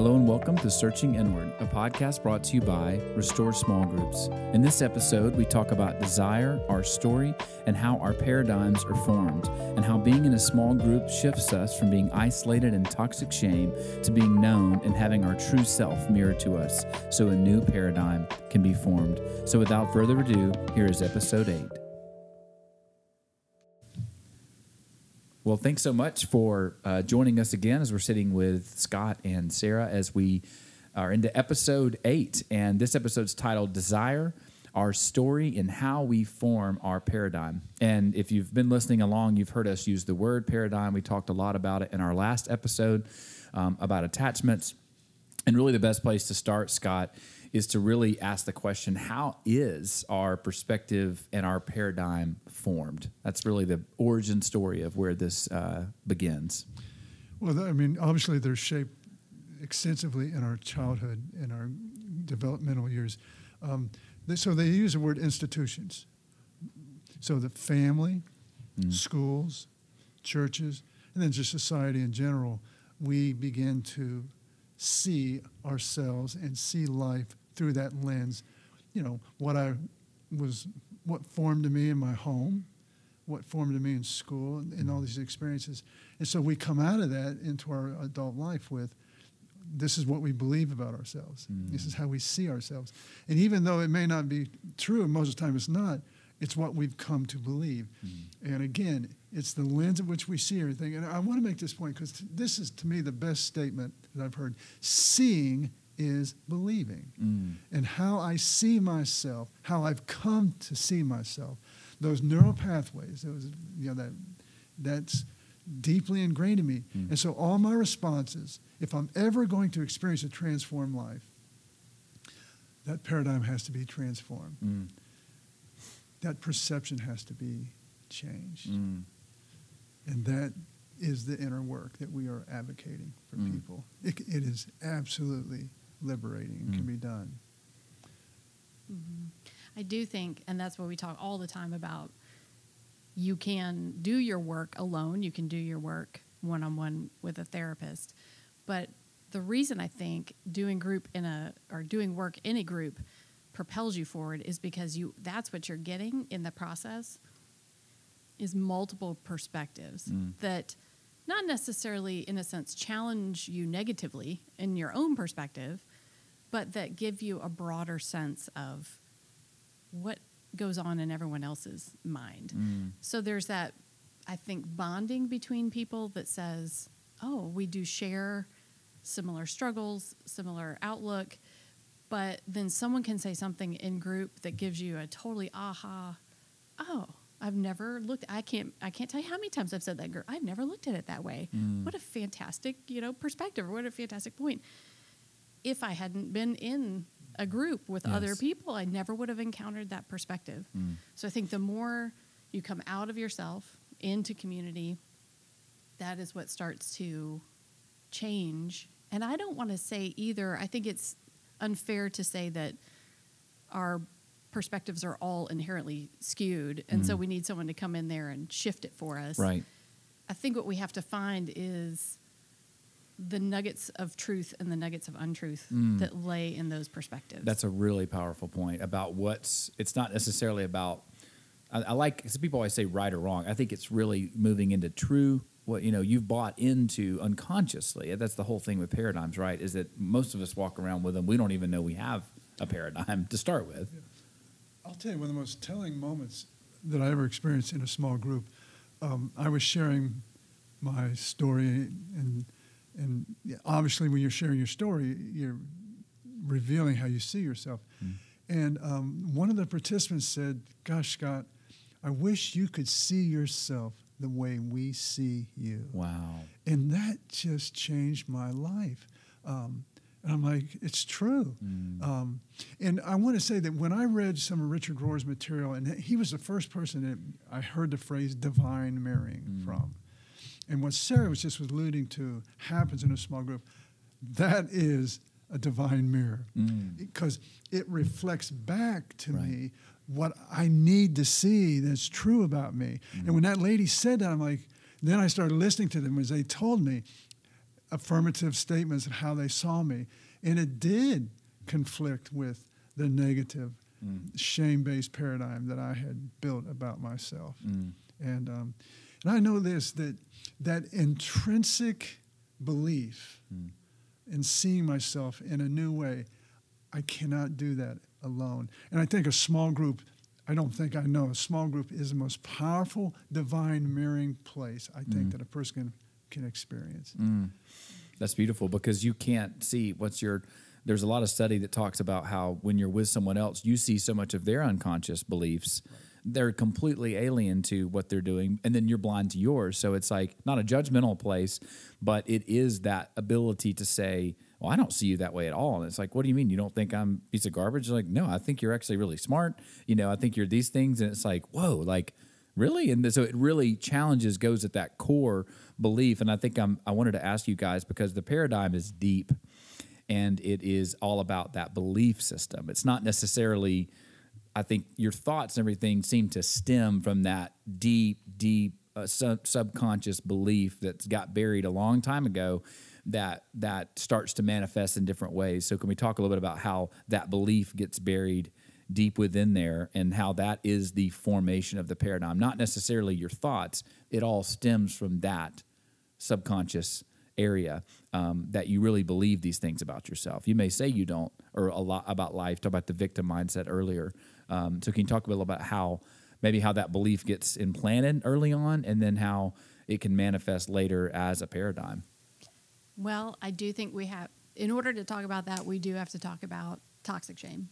Hello and welcome to Searching Inward, a podcast brought to you by Restore Small Groups. In this episode, we talk about desire, our story, and how our paradigms are formed, and how being in a small group shifts us from being isolated in toxic shame to being known and having our true self mirrored to us so a new paradigm can be formed. So without further ado, here is episode 8. Well, thanks so much for uh, joining us again as we're sitting with Scott and Sarah as we are into episode eight. And this episode's titled Desire Our Story and How We Form Our Paradigm. And if you've been listening along, you've heard us use the word paradigm. We talked a lot about it in our last episode um, about attachments. And really, the best place to start, Scott, is to really ask the question how is our perspective and our paradigm formed? That's really the origin story of where this uh, begins. Well, I mean, obviously, they're shaped extensively in our childhood, in our developmental years. Um, they, so they use the word institutions. So the family, mm. schools, churches, and then just society in general, we begin to see ourselves and see life through that lens, you know, what I was, what formed to me in my home, what formed to me in school, and, and all these experiences. And so we come out of that into our adult life with, this is what we believe about ourselves. Mm. This is how we see ourselves. And even though it may not be true, and most of the time it's not, it's what we've come to believe. Mm. And again, it's the lens in which we see everything. And I want to make this point because this is, to me, the best statement that I've heard. Seeing is believing. Mm. And how I see myself, how I've come to see myself, those neural pathways, those, you know, that, that's deeply ingrained in me. Mm. And so all my responses, if I'm ever going to experience a transformed life, that paradigm has to be transformed. Mm. That perception has to be changed. Mm. And that is the inner work that we are advocating for mm. people. It, it is absolutely liberating and mm. can be done. Mm-hmm. I do think, and that's what we talk all the time about. You can do your work alone. You can do your work one on one with a therapist, but the reason I think doing group in a or doing work in a group propels you forward is because you that's what you're getting in the process is multiple perspectives mm. that not necessarily in a sense challenge you negatively in your own perspective but that give you a broader sense of what goes on in everyone else's mind. Mm. So there's that, I think, bonding between people that says, oh, we do share similar struggles, similar outlook, but then someone can say something in group that gives you a totally aha, oh, I've never looked. I can't. I can't tell you how many times I've said that. Girl, I've never looked at it that way. Mm. What a fantastic, you know, perspective. What a fantastic point if I hadn't been in a group with yes. other people, I never would have encountered that perspective. Mm. So I think the more you come out of yourself into community, that is what starts to change. And I don't want to say either, I think it's unfair to say that our perspectives are all inherently skewed. And mm. so we need someone to come in there and shift it for us. Right. I think what we have to find is the nuggets of truth and the nuggets of untruth mm. that lay in those perspectives. That's a really powerful point about what's. It's not necessarily about. I, I like because people always say right or wrong. I think it's really moving into true. What you know you've bought into unconsciously. That's the whole thing with paradigms, right? Is that most of us walk around with them. We don't even know we have a paradigm to start with. Yeah. I'll tell you one of the most telling moments that I ever experienced in a small group. Um, I was sharing my story and and obviously when you're sharing your story you're revealing how you see yourself mm. and um, one of the participants said gosh scott i wish you could see yourself the way we see you wow and that just changed my life um, and I'm like, it's true. Mm. Um, and I want to say that when I read some of Richard Rohr's material, and he was the first person that I heard the phrase divine mirroring mm. from. And what Sarah was just alluding to happens in a small group. That is a divine mirror because mm. it reflects back to right. me what I need to see that's true about me. Mm. And when that lady said that, I'm like, then I started listening to them as they told me. affirmative statements of how they saw me, and it did conflict with the negative shame-based paradigm that I had built about myself. And um, and I know this that that intrinsic belief hmm. in seeing myself in a new way, I cannot do that alone. And I think a small group, I don't think I know, a small group is the most powerful divine mirroring place I think hmm. that a person can, can experience. Hmm. That's beautiful because you can't see what's your. There's a lot of study that talks about how when you're with someone else, you see so much of their unconscious beliefs. They're completely alien to what they're doing, and then you're blind to yours. So it's like not a judgmental place, but it is that ability to say, "Well, I don't see you that way at all." And it's like, "What do you mean? You don't think I'm a piece of garbage?" Like, no, I think you're actually really smart. You know, I think you're these things, and it's like, whoa, like really and so it really challenges goes at that core belief and i think i'm i wanted to ask you guys because the paradigm is deep and it is all about that belief system it's not necessarily i think your thoughts and everything seem to stem from that deep deep uh, sub- subconscious belief that's got buried a long time ago that that starts to manifest in different ways. So can we talk a little bit about how that belief gets buried deep within there and how that is the formation of the paradigm? Not necessarily your thoughts. It all stems from that subconscious area um, that you really believe these things about yourself. You may say you don't or a lot about life. Talk about the victim mindset earlier um, so can you talk a little about how maybe how that belief gets implanted early on and then how it can manifest later as a paradigm Well, I do think we have, in order to talk about that, we do have to talk about toxic shame.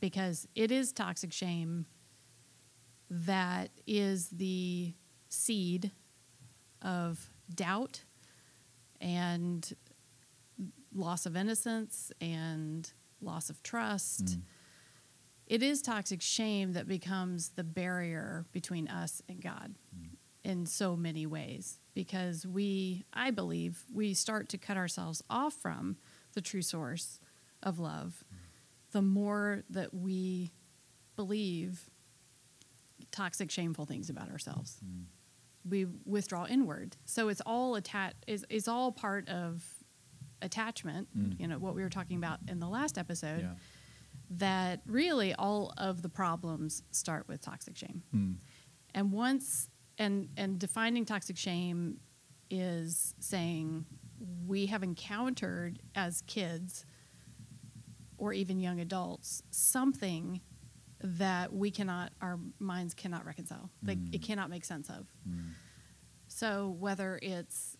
Because it is toxic shame that is the seed of doubt and loss of innocence and loss of trust. It is toxic shame that becomes the barrier between us and God mm-hmm. in so many ways because we, I believe, we start to cut ourselves off from the true source of love mm-hmm. the more that we believe toxic, shameful things about ourselves. Mm-hmm. We withdraw inward. So it's all attach is is all part of attachment, mm. you know, what we were talking about in the last episode. That really all of the problems start with toxic shame. Hmm. And once and and defining toxic shame is saying we have encountered as kids or even young adults something that we cannot our minds cannot reconcile. Like it hmm. cannot make sense of. Hmm. So whether it's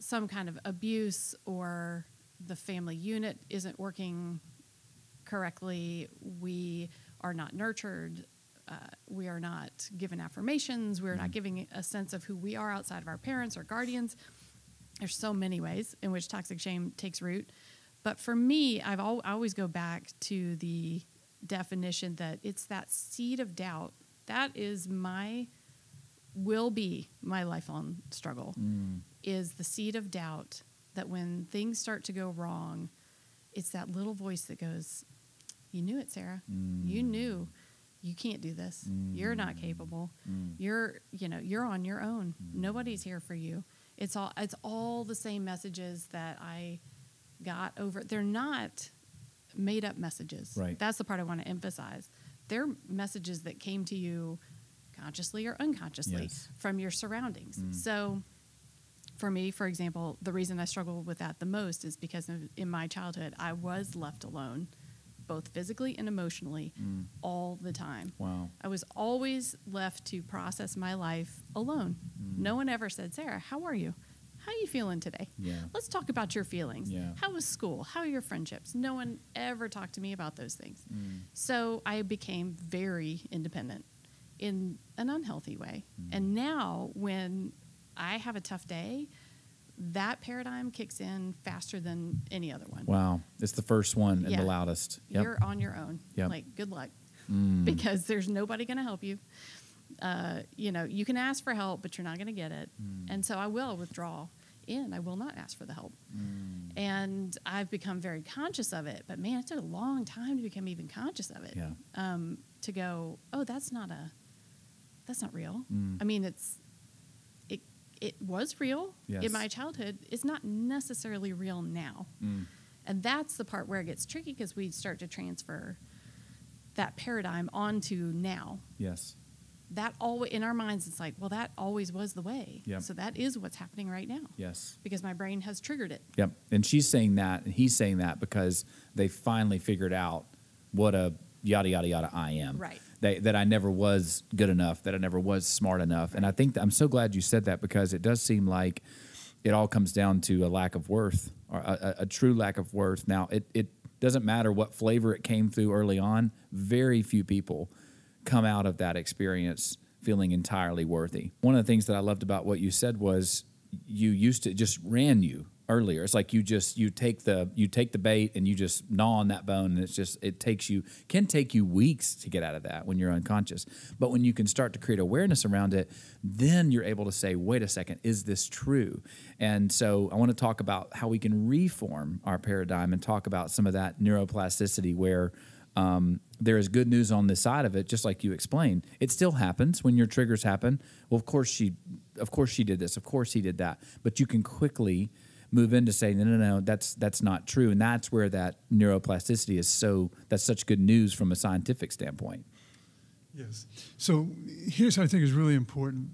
some kind of abuse or the family unit isn't working correctly we are not nurtured uh, we are not given affirmations we're not giving a sense of who we are outside of our parents or guardians. There's so many ways in which toxic shame takes root. But for me i've al- i always go back to the definition that it's that seed of doubt that is my will be my lifelong struggle is the seed of doubt that when things start to go wrong it's that little voice that goes you knew it sarah. You mm. knew you can't do this. You're not mm. capable. Mm. You're you know you're on your own. Nobody's here for you. It's all it's all the same messages that i got over. They're not made up messages. Right. that's the part i want to emphasize. They're messages that came to you consciously or unconsciously Yes. from your surroundings. So for me, for example, the reason I struggle with that the most is because in my childhood, I was left alone, both physically and emotionally, mm. all the time. wow I was always left to process my life alone. Mm. No one ever said, Sarah, how are you? How are you feeling today? Yeah. Let's talk about your feelings. Yeah. How was school? How are your friendships? No one ever talked to me about those things. Mm. So I became very independent in an unhealthy way. And now when I have a tough day, that paradigm kicks in faster than any other one. wow it's the first one and Yeah. the loudest yep. You're on your own. Yep. Like, good luck. Mm. Because there's nobody going to help you. Uh, you know, you can ask for help, but you're not going to get it. Mm. And so I will withdraw in. I will not ask for the help. Mm. And I've become very conscious of it. But man, it took a long time to become even conscious of it. Yeah. Um, to go, oh, that's not a, that's not real. Mm. I mean, it's, it, was real Yes. in my childhood is not necessarily real now. Mm. And that's the part where it gets tricky because we start to transfer that paradigm onto now. Yes. That always in our minds, it's like, well, that always was the way. Yep. So that is what's happening right now Yes. because my brain has triggered it. Yep. And she's saying that, and he's saying that because they finally figured out what a yada yada yada I am. Right. They, that I never was good enough. That I never was smart enough. And I think that I'm so glad you said that because it does seem like it all comes down to a lack of worth or a, a, a true lack of worth. Now it it doesn't matter what flavor it came through early on. Very few people come out of that experience feeling entirely worthy. One of the things that I loved about what you said was you used to just ran you earlier. It's like you just you take the you take the bait and you just gnaw on that bone and it's just it takes you can take you weeks to get out of that when you're unconscious. But when you can start to create awareness around it, then you're able to say, "Wait a second, is this true?" And so I want to talk about how we can reform our paradigm and talk about some of that neuroplasticity where um, there is good news on this side of it, just like you explained. It still happens when your triggers happen. Well, of course she, of course she did this. Of course he did that. But you can quickly move into saying, no, no, no, that's that's not true, and that's where that neuroplasticity is so. That's such good news from a scientific standpoint. Yes. So here's what I think is really important.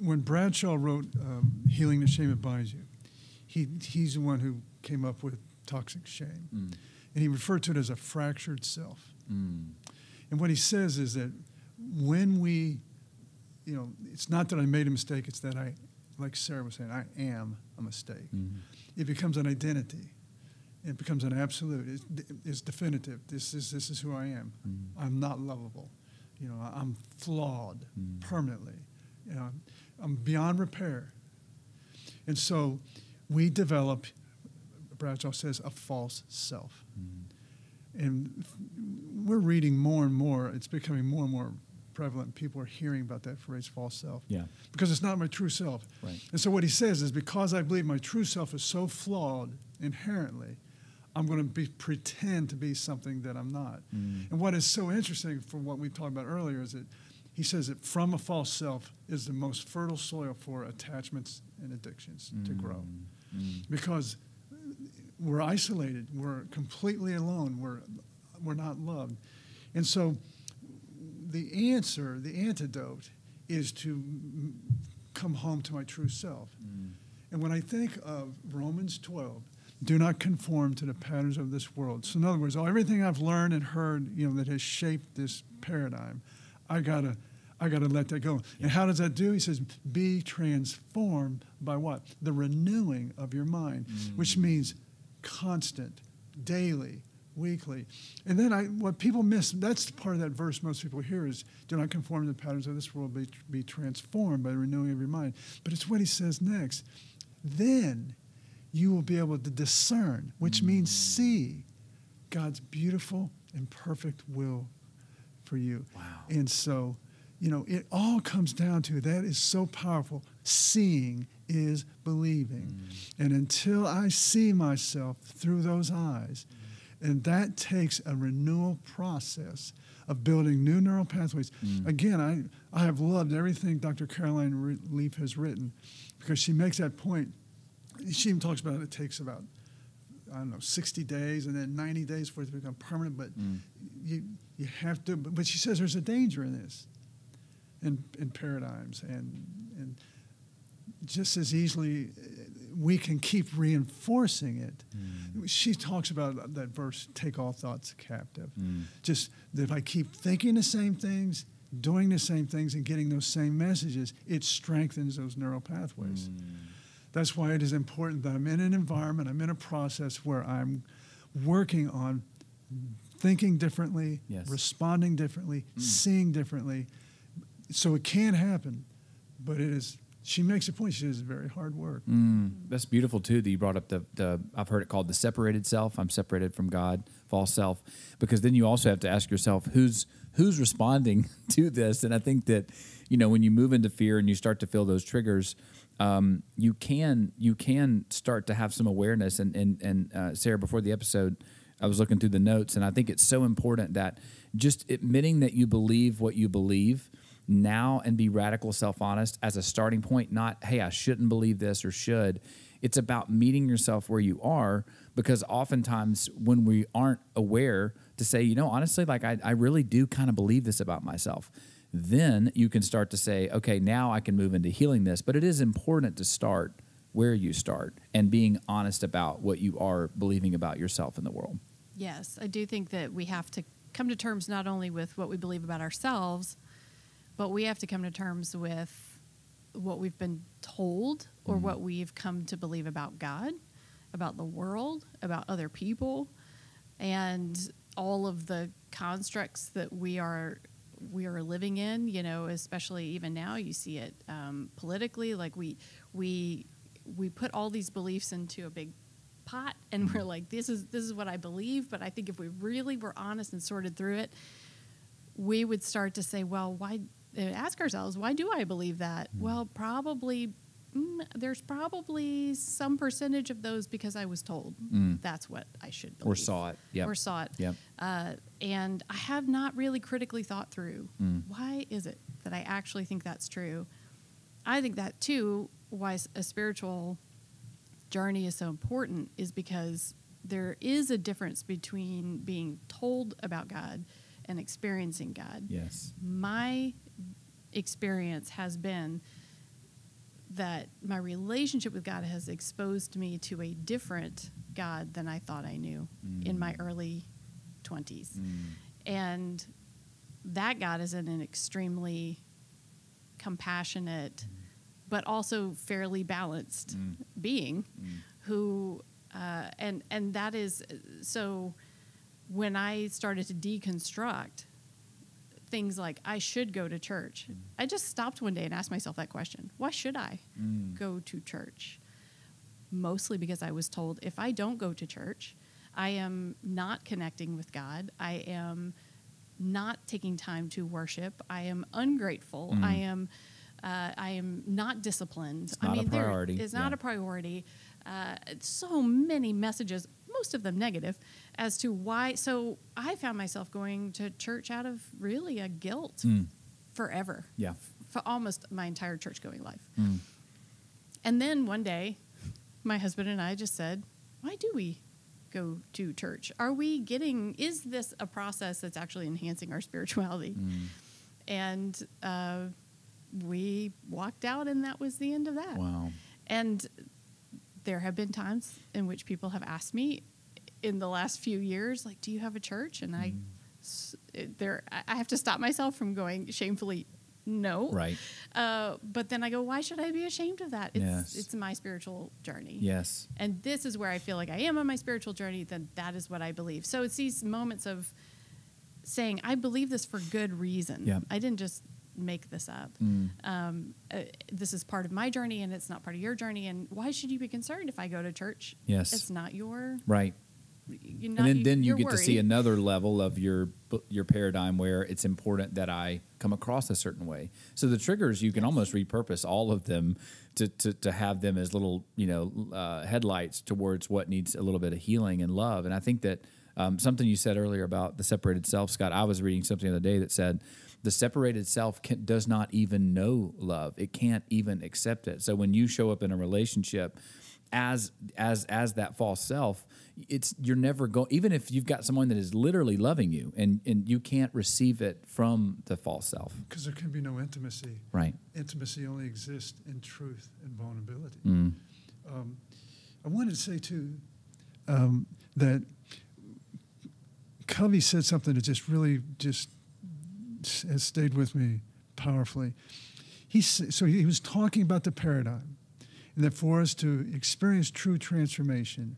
When Bradshaw wrote um, "Healing the Shame That Binds You," he he's the one who came up with toxic shame, and he referred to it as a fractured self. And what he says is that when we, you know, it's not that I made a mistake; it's that I, like Sarah was saying, I am a mistake. Mm-hmm. It becomes an identity. It becomes an absolute. It's, it's definitive. This is this is who I am. Mm-hmm. I'm not lovable. You know, I'm flawed mm-hmm. permanently. You know, I'm beyond repair. And so, we develop. Bradshaw says a false self, and we're reading more and more. It's becoming more and more prevalent. People are hearing about that phrase, false self Yeah. because it's not my true self. Right. And so what he says is because I believe my true self is so flawed inherently, I'm going to be, pretend to be something that I'm not. Mm. And what is so interesting from what we talked about earlier is that he says that from a false self is the most fertile soil for attachments and addictions to mm. grow. Mm. Because we're isolated, we're completely alone, we're, we're not loved. And so the answer, the antidote, is to m- come home to my true self. Mm. And when I think of Romans 12, do not conform to the patterns of this world. So in other words, all everything I've learned and heard, you know, that has shaped this paradigm, I gotta, I gotta let that go. And how does that do? He says, be transformed by what? The renewing of your mind, mm. which means constant, daily, weekly. And then I, what people miss, that's part of that verse most people hear is, do not conform to the patterns of this world, be, be transformed by the renewing of your mind. But it's what he says next. Then you will be able to discern, which means see God's beautiful and perfect will for you. Wow. And so, you know, it all comes down to that is so powerful. Seeing is believing. Mm. And until I see myself through those eyes, and that takes a renewal process of building new neural pathways. Mm. Again, I, I have loved everything Dr. Caroline Leaf has written because she makes that point. She even talks about it takes about I don't know, 60 days and then 90 days for it to become permanent. But mm. you, you have to, but she says there's a danger in this, in, in paradigms. And, and just as easily we can keep reinforcing it. Mm. She talks about that verse, take all thoughts captive. Mm. Just that if I keep thinking the same things, doing the same things, and getting those same messages, it strengthens those neural pathways. Mm. That's why it is important that I'm in an environment, I'm in a process where I'm working on thinking differently, Yes. responding differently, seeing differently. So it can happen, but it is, she makes a point, she says very hard work. Mm, that's beautiful too. That you brought up the the I've heard it called the separated self. I'm separated from God, false self, because then you also have to ask yourself who's who's responding to this. And I think that you know when you move into fear and you start to feel those triggers, um, you can you can start to have some awareness. And and and uh, Sarah, before the episode, I was looking through the notes, and I think it's so important that just admitting that you believe what you believe now and be radical self honest as a starting point, not, hey, I shouldn't believe this or should. It's about meeting yourself where you are because oftentimes when we aren't aware to say, you know, honestly, like I, I really do kind of believe this about myself, then you can start to say, okay, now I can move into healing this. But it is important to start where you start and being honest about what you are believing about yourself in the world. Yes, I do think that we have to come to terms not only with what we believe about ourselves, but we have to come to terms with what we've been told or what we've come to believe about God, about the world, about other people, and all of the constructs that we are we are living in. You know, especially even now, you see it um, politically. Like we we we put all these beliefs into a big pot, and we're like, this is this is what I believe. But I think if we really were honest and sorted through it, we would start to say, well, why? Ask ourselves, why do I believe that? Well, probably mm, there's probably some percentage of those because I was told Mm. that's what I should believe Or saw it. Yep. or saw it. Yep. Uh, and I have not really critically thought through Mm. why is it that I actually think that's true. I think that too. Why a spiritual journey is so important is because there is a difference between being told about God and experiencing God Yes. my experience has been that my relationship with God has exposed me to a different God than I thought I knew in my early 20s. Mm. And that God is an, an extremely compassionate, but also fairly balanced Mm. being Mm. who, uh, and, and that is so when I started to deconstruct things like I should go to church, I just stopped one day and asked myself that question Why should I Mm. go to church? Mostly because I was told if I don't go to church, I am not connecting with God. I am not taking time to worship. I am ungrateful. Mm. I am. Uh, I am not disciplined. It's not I a mean, there priority. is not Yeah. a priority. Uh, so many messages, most of them negative, as to why. So I found myself going to church out of really a guilt Mm. forever, Yeah. for almost my entire church going life. Mm. And then one day, my husband and I just said, Why do we go to church? Are we getting, is this a process that's actually enhancing our spirituality? Mm. And uh, we walked out, and that was the end of that. Wow. And there have been times in which people have asked me in the last few years, like, do you have a church? And I, it- there, I I have to stop myself from going shamefully, no. Right. Uh, but then I go, why should I be ashamed of that? It's, Yes. it's my spiritual journey. Yes. And this is where I feel like I am on my spiritual journey, then that is what I believe. So it's these moments of saying, I believe this for good reason. Yeah. I didn't just make this up. Mm. Um, uh, this is part of my journey and it's not part of your journey. And why should you be concerned if I go to church? Yes. It's not your, Right. not, and then, then you get to see another level of your your paradigm where it's important that I come across a certain way. So the triggers you can Yes. almost repurpose all of them to, to to have them as little you know uh, headlights towards what needs a little bit of healing and love. And I think that um, something you said earlier about the separated self, Scott. I was reading something the other day that said the separated self can, does not even know love. It can't even accept it. So when you show up in a relationship as as as that false self it's you're never going even if you've got someone that is literally loving you and and you can't receive it from the false self Because there can be no intimacy. right Intimacy only exists in truth and vulnerability. mm. Um, I wanted to say too um, that Covey said something that just really just has stayed with me powerfully. He so he was talking about the paradigm, and that for us to experience true transformation,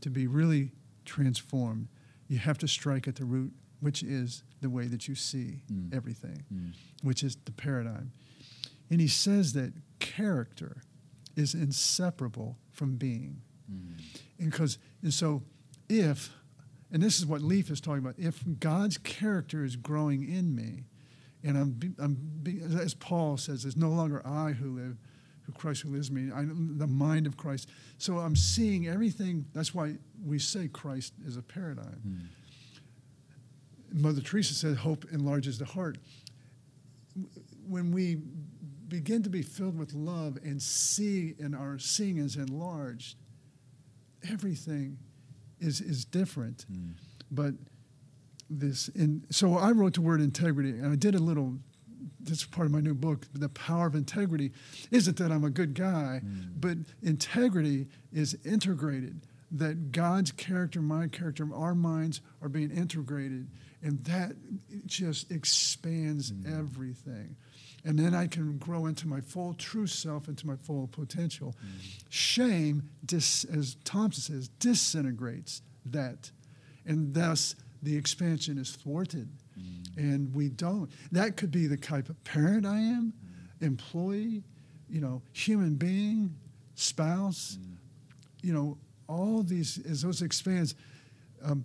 to be really transformed, you have to strike at the root, which is the way that you see Mm. everything, Mm. which is the paradigm. And he says that character is inseparable from being. Mm. And because and so if and this is what Leaf is talking about, if God's character is growing in me, and I'm, I'm as Paul says, it's no longer I who live, who Christ who lives in me, I, the mind of Christ. So I'm seeing everything. That's why we say Christ is a paradigm. Mm. Mother Teresa said, "Hope enlarges the heart." when we begin to be filled with love and see and our seeing is enlarged, everything is is different. Hmm. But this and so I wrote the word integrity and I did a little this part of my new book the power of integrity. Isn't that i'm a good guy? Hmm. But integrity is integrated that god's character my character our minds are being integrated and that just expands hmm. everything and then i can grow into my full true self into my full potential. Mm. Shame dis, as thompson says disintegrates that. And thus the expansion is thwarted. Mm. And we don't. That could be the type of parent i am mm. employee you know human being spouse you know all these as those expands um,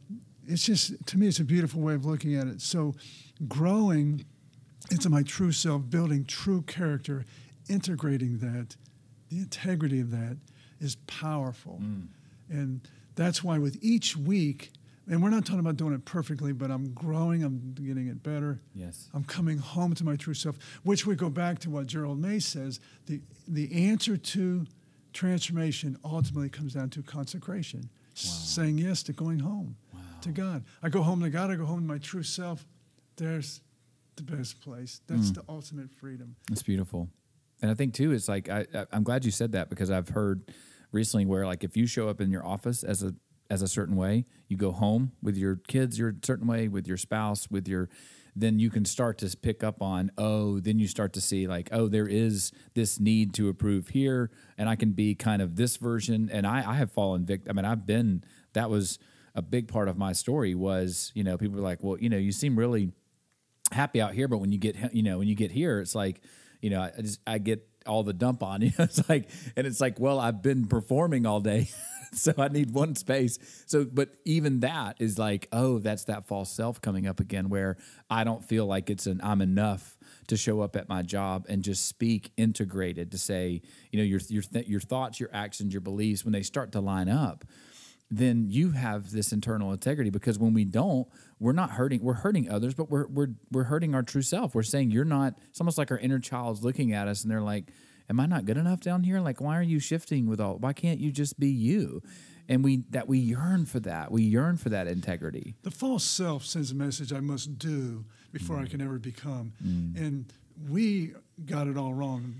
it's just to me it's a beautiful way of looking at it. So growing into my true self building true character integrating that the integrity of that is powerful. Mm. And that's why with each week and we're not talking about doing it perfectly but i'm growing i'm getting it better. Yes. i'm coming home to my true self which we go back to what gerald may says the, the answer to transformation ultimately comes down to consecration. S- saying yes to going home to god. I go home to god i go home to my true self. There's the best place. That's hmm. the ultimate freedom. It's beautiful, and I think too, it's like I, I I'm glad you said that because I've heard recently where like if you show up in your office as a as a certain way, you go home with your kids you're a certain way with your spouse with your then you can start to pick up on oh then you start to see like oh there is this need to approve here and I can be kind of this version. And I I have fallen victim I mean I've been that was a big part of my story was you know people were like well you know you seem really happy out here, but when you get you know when you get here, it's like you know I just I get all the dump on you. It's like and it's like well I've been performing all day, so I need one space. So but even that is like oh that's that false self coming up again where I don't feel like it's an I'm enough to show up at my job and just speak integrated to say you know your your th- your thoughts, your actions, your beliefs when they start to line up then you have this internal integrity because when we don't, we're not hurting. We're hurting others, but we're we're we're hurting our true self. We're saying you're not. It's almost like our inner child's looking at us, and they're like, "Am I not good enough down here? Like, why are you shifting with all? Why can't you just be you?" And we that we yearn for that. We yearn for that integrity. The false self sends a message I must do before I mm. can ever become. Mm. And we got it all wrong.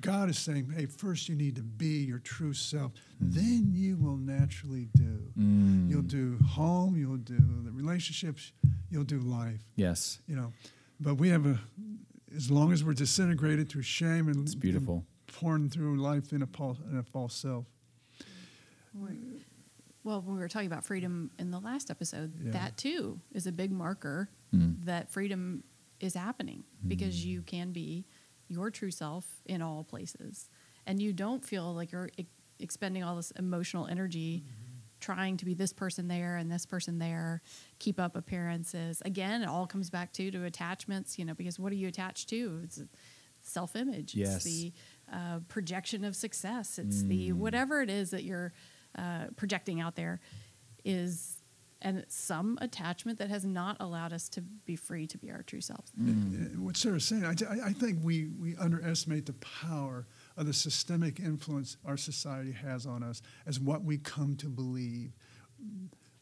God is saying, hey, first you need to be your true self. Mm. Then you will naturally do. Mm. You'll do home, you'll do the relationships, you'll do life, Yes, you know. But we have a, as long as we're disintegrated through shame and, it's beautiful. and pouring through life in a, pul- in a false self. Well, when we were talking about freedom in the last episode, Yeah. that too is a big marker Mm. that freedom is happening mm. because you can be your true self in all places. And you don't feel like you're e- expending all this emotional energy trying to be this person there and this person there, keep up appearances. Again, it all comes back to to attachments, you know, because what are you attached to? It's self-image. Yes. It's the uh, projection of success. It's the whatever it is that you're uh, projecting out there is and some attachment that has not allowed us to be free to be our true selves. Uh, What Sarah's saying, I, I- I think we, we underestimate the power of the systemic influence our society has on us as what we come to believe,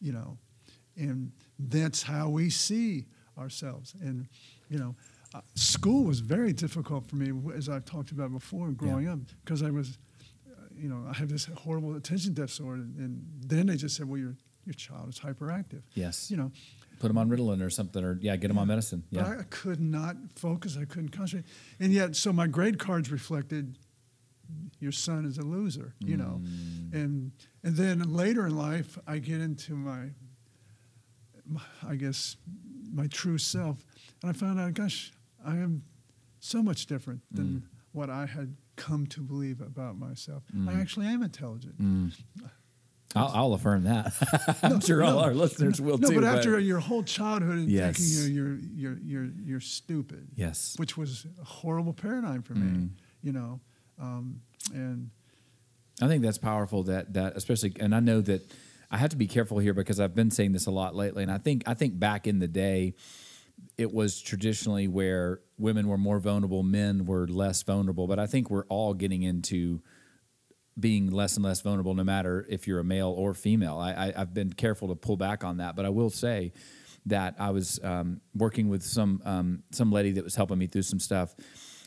you know, and that's how we see ourselves. And, you know, uh, school was very difficult for me, as I've talked about before, growing up, because I was, uh, you know, I have this horrible attention disorder. And then they just said, well, your, your child is hyperactive. Yes, You know, put them on Ritalin or something, or yeah, get them on medicine. Yeah, I could not focus. I couldn't concentrate. And yet, so my grade cards reflected your son is a loser, you know. Mm. And and then later in life, I get into my, my, I guess, my true self, and I found out, gosh, I am so much different than Mm. what I had come to believe about myself. I Mm. actually am intelligent. I'll, I'll affirm that. I'm sure all no. our listeners will no, too. but after your whole childhood and Yes. thinking you're, you're you're you're you're stupid. yes, which was a horrible paradigm for Mm. me, you know. Um, and I think that's powerful. That that especially, and I know that I have to be careful here because I've been saying this a lot lately. And I think I think back in the day, it was traditionally where women were more vulnerable, men were less vulnerable. But I think we're all getting into being less and less vulnerable, no matter if you're a male or female. I, I, have been careful to pull back on that, but I will say that I was um, working with some um, some lady that was helping me through some stuff,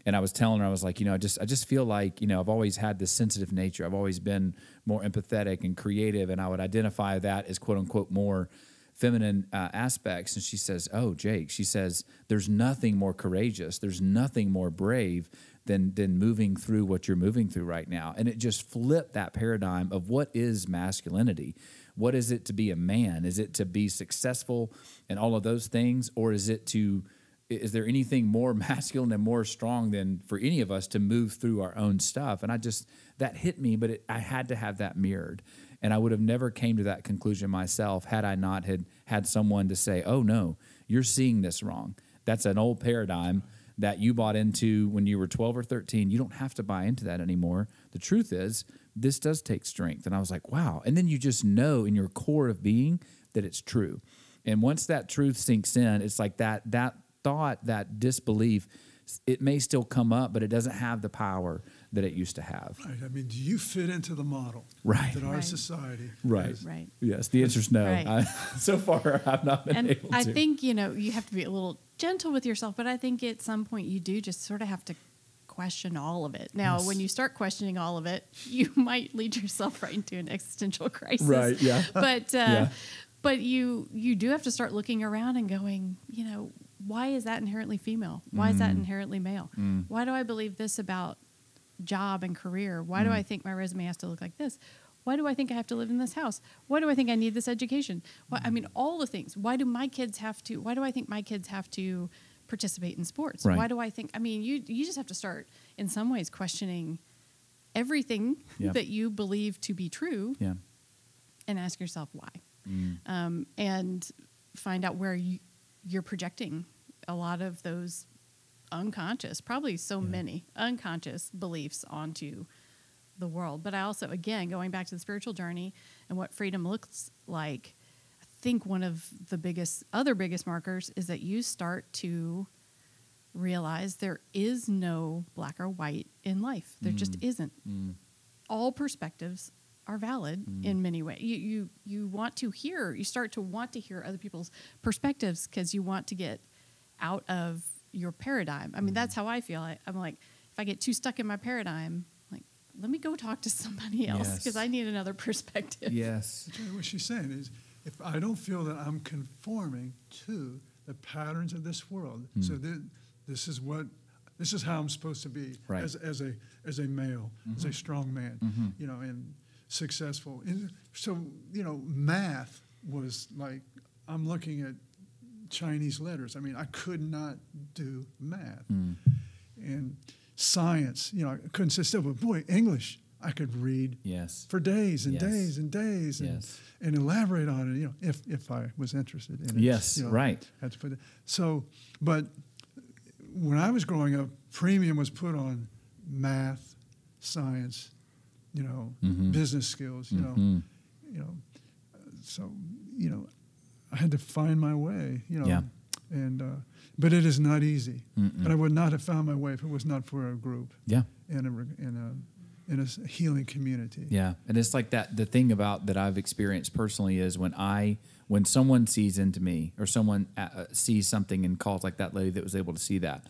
and I was telling her I was like, you know, I just I just feel like you know I've always had this sensitive nature. I've always been more empathetic and creative, and I would identify that as quote unquote more feminine uh, aspects. And she says, "Oh, Jake," she says, "There's nothing more courageous. There's nothing more brave." Than, than moving through what you're moving through right now. And it just flipped that paradigm of what is masculinity. What is it to be a man? Is it to be successful and all of those things? Or is it to is there anything more masculine and more strong than for any of us to move through our own stuff and i just that hit me but it, i had to have that mirrored and i would have never came to that conclusion myself had i not had had someone to say oh no you're seeing this wrong that's an old paradigm that you bought into when you were 12 or 13 you don't have to buy into that anymore. The truth is this does take strength. And i was like wow. And then you just know in your core of being that it's true. And once that truth sinks in it's like that that thought, that disbelief, it may still come up, but it doesn't have the power that it used to have. Right. I mean, do you fit into the model right. that our right. society right has? Right. Yes, the answer is no. Right. I, so far, I've not been and able to. I think you know you have to be a little gentle with yourself, but I think at some point you do just sort of have to question all of it. Now, Yes. when you start questioning all of it, you might lead yourself right into an existential crisis. Right, yeah. But uh, Yeah. but you you do have to start looking around and going, you know, why is that inherently female? Why is that Mm. inherently male? Why do I believe this about job and career? Why do Mm. I think my resume has to look like this? Why do I think I have to live in this house? Why do I think I need this education? Why, I mean, all the things. Why do my kids have to? Why do I think my kids have to participate in sports? Right. Why do I think? I mean, you you just have to start in some ways questioning everything that you believe to be true yeah. and ask yourself why, Mm. um, and find out where you, you're projecting a lot of those unconscious, probably so Yeah. many unconscious beliefs onto the world. But I also, again, going back to the spiritual journey and what freedom looks like, I think one of the biggest, other biggest markers is that you start to realize there is no black or white in life. There just Mm. isn't Mm. all perspectives are valid Mm. in many ways. You, you you want to hear, you start to want to hear other people's perspectives because you want to get out of your paradigm. I mean, Mm. that's how I feel. I, I'm like, if I get too stuck in my paradigm, like, let me go talk to somebody else Yes. because I need another perspective. Yes. What she's saying is, if I don't feel that I'm conforming to the patterns of this world, Hmm. so that this is what, this is how I'm supposed to be Right. as, as a as a male, as a strong man, Mhm. you know, and successful. And so you know, math was like I'm looking at Chinese letters. I mean, I could not do math, Mm. and science. You know, I couldn't sit still. But boy, English, I could read Yes. for days and Yes. days and days and, Yes. and elaborate on it, you know, if, if I was interested in it. Yes, you know, right. Had to put it. So, but when I was growing up, premium was put on math, science, you know, Mhm. business skills, you know, Mhm. you know. So, you know, I had to find my way, you know. Yeah. And, uh, but it is not easy. Mm-mm. But I would not have found my way if it was not for a group Yeah. and a, in a, in a healing community. Yeah, and it's like that. The thing about that I've experienced personally is when I, when someone sees into me, or someone uh, uh, sees something and calls like that lady that was able to see that,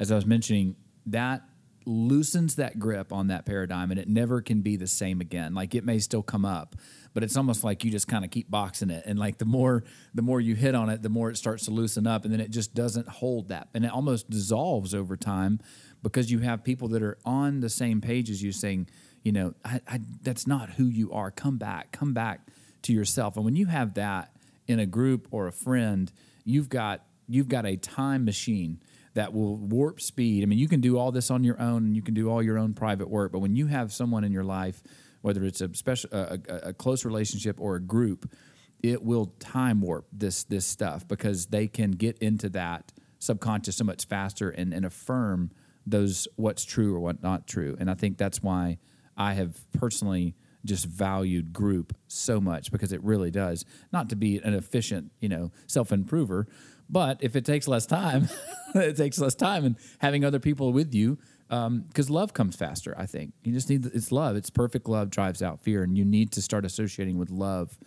as I was mentioning, that loosens that grip on that paradigm, and it never can be the same again. Like it may still come up, but it's almost like you just kind of keep boxing it, and like the more the more you hit on it, the more it starts to loosen up, and then it just doesn't hold that, and it almost dissolves over time because you have people that are on the same page as you saying, you know, I, I, that's not who you are. Come back, come back to yourself. And when you have that in a group or a friend, you've got you've got a time machine that will warp speed. I mean, you can do all this on your own, and you can do all your own private work. But when you have someone in your life, whether it's a special, a, a, a close relationship or a group, it will time warp this this stuff because they can get into that subconscious so much faster and, and affirm those what's true or what not true. And I think that's why I have personally just valued group so much because it really does not to be an efficient, you know, self improver, But if it takes less time, it takes less time, and having other people with you, Um, because love comes faster. I think you just need it's love. It's perfect love drives out fear, and you need to start associating with love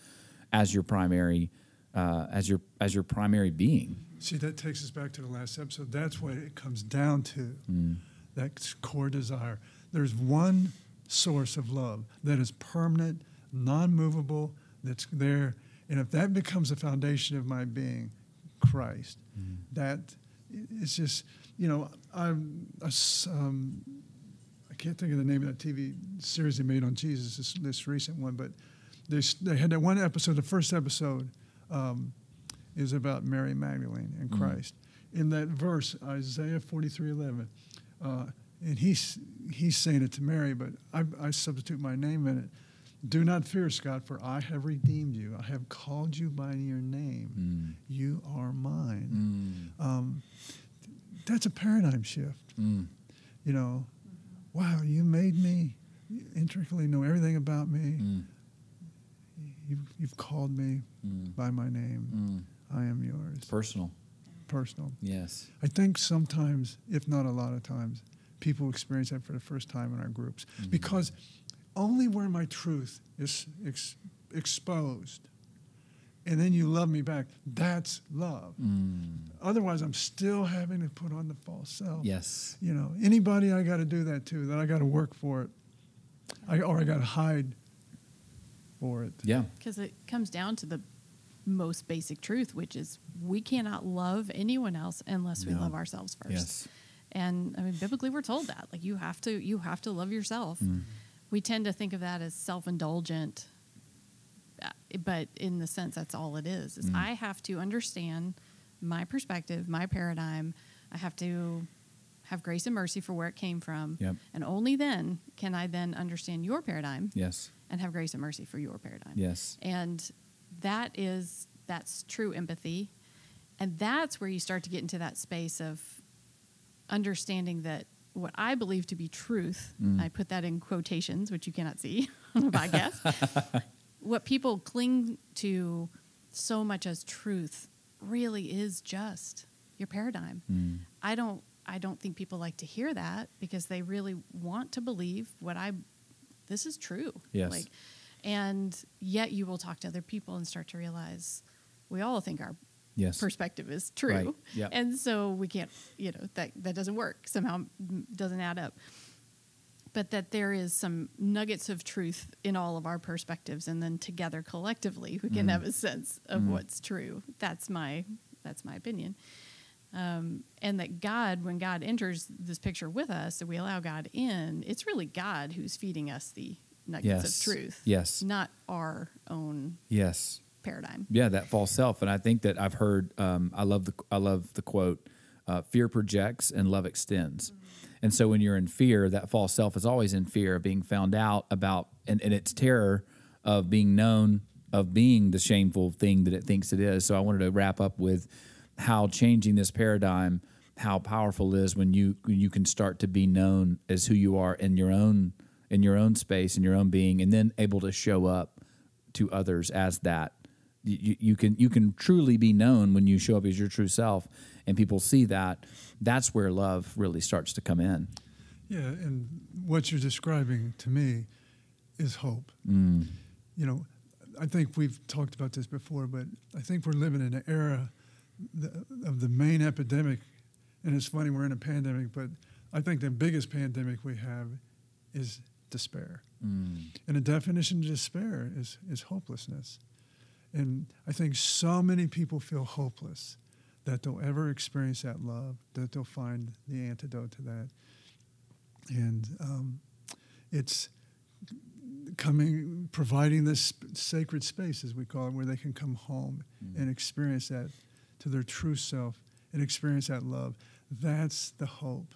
as your primary, uh, as your as your primary being. See, that takes us back to the last episode. That's what it comes down to. Mm. That core desire. There's one source of love that is permanent, non movable, that's there. And if that becomes the foundation of my being, Christ, mm. that it's just, you know, I'm, a s- um, I can't think of the name of that TV series they made on Jesus, this, this recent one, but they, they had that one episode, the first episode. Um, is about Mary Magdalene and Christ. In that verse, Isaiah 43 11, uh, and he's, he's saying it to Mary, but I, I substitute my name in it. Do not fear, Scott, for I have redeemed you. I have called you by your name. You are mine. Um, that's a paradigm shift. Mm. You know, wow, you made me you intricately know everything about me. Mm. You've, you've called me mm. by my name. I am yours. Personal, Personal. yes. I think sometimes, if not a lot of times, people experience that for the first time in our groups because only where my truth is ex- exposed and then you love me back, that's love. Otherwise, I'm still having to put on the false self. Yes. You know, anybody I got to do that to, that I got to work for it, I, or I got to hide for it. Yeah. Because it comes down to the most basic truth, which is we cannot love anyone else unless we No. love ourselves first. Yes. And I mean, biblically, we're told that like you have to you have to love yourself. Mm. We tend to think of that as self indulgent, but in the sense that's all it is. Mm. Is I have to understand my perspective, my paradigm. I have to have grace and mercy for where it came from, Yep. and only then can I then understand your paradigm Yes. and have grace and mercy for your paradigm. Yes. And that is that's true empathy. And that's where you start to get into that space of understanding that what I believe to be truth, Mm. I put that in quotations, which you cannot see on a podcast. What people cling to so much as truth really is just your paradigm. Mm. I don't I don't think people like to hear that because they really want to believe what I this is true. Yes. Like and yet you will talk to other people and start to realize we all think our Yes. perspective is true. Right. Yep. And so we can't, you know, that that doesn't work. Somehow doesn't add up. But that there is some nuggets of truth in all of our perspectives and then together collectively we can Mm. have a sense of Mm. what's true. That's my that's my opinion. Um, and that God, when God enters this picture with us, and we allow God in, it's really God who's feeding us the nuggets Yes. of truth. Yes. Not our own Yes. paradigm. Yeah, that false self, and I think that I've heard. Um, I love the I love the quote: uh, "Fear projects and love extends." And so, when you're in fear, that false self is always in fear of being found out about, and, and its terror of being known, of being the shameful thing that it thinks it is. So, I wanted to wrap up with how changing this paradigm, how powerful it is when you when you can start to be known as who you are in your own in your own space in your own being, and then able to show up to others as that you, you can you can truly be known when you show up as your true self and people see that that's where love really starts to come in Yeah, and what you're describing to me is hope. Mm. You know, I think we've talked about this before, but I think we're living in an era of the main epidemic. And it's funny, we're in a pandemic, but I think the biggest pandemic we have is despair. Mm. And the definition of despair is, is hopelessness. And I think so many people feel hopeless that they'll ever experience that love, that they'll find the antidote to that. And um, it's coming, providing this sacred space, as we call it, where they can come home and experience that to their true self and experience that love. That's the hope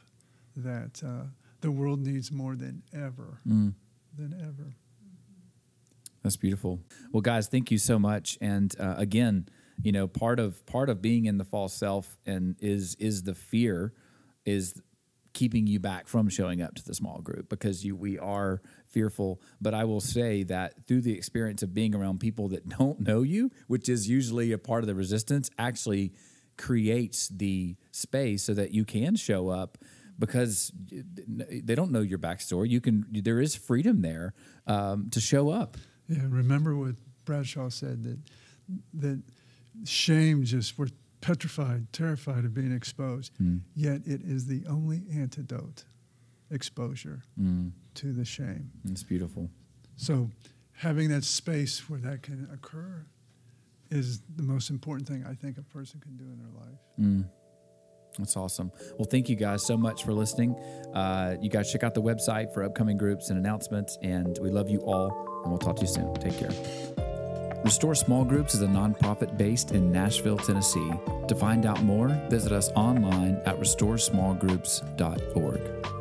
that uh, the world needs more than ever, Mm. than ever. That's beautiful. Well, guys, thank you so much. And uh, again, you know, part of part of being in the false self and is is the fear is keeping you back from showing up to the small group because you we are fearful. But I will say that through the experience of being around people that don't know you, which is usually a part of the resistance, actually creates the space so that you can show up because they don't know your backstory. You can there is freedom there um, to show up. Yeah, remember what Bradshaw said that that shame just we're petrified, terrified of being exposed. Mm. Yet it is the only antidote, exposure Mm. to the shame. It's beautiful. So having that space where that can occur is the most important thing I think a person can do in their life. Mm. That's awesome. Well, thank you guys so much for listening. Uh, you guys check out the website for upcoming groups and announcements, and we love you all, and we'll talk to you soon. Take care. Restore Small Groups is a nonprofit based in Nashville, Tennessee. To find out more, visit us online at restoresmallgroups.org.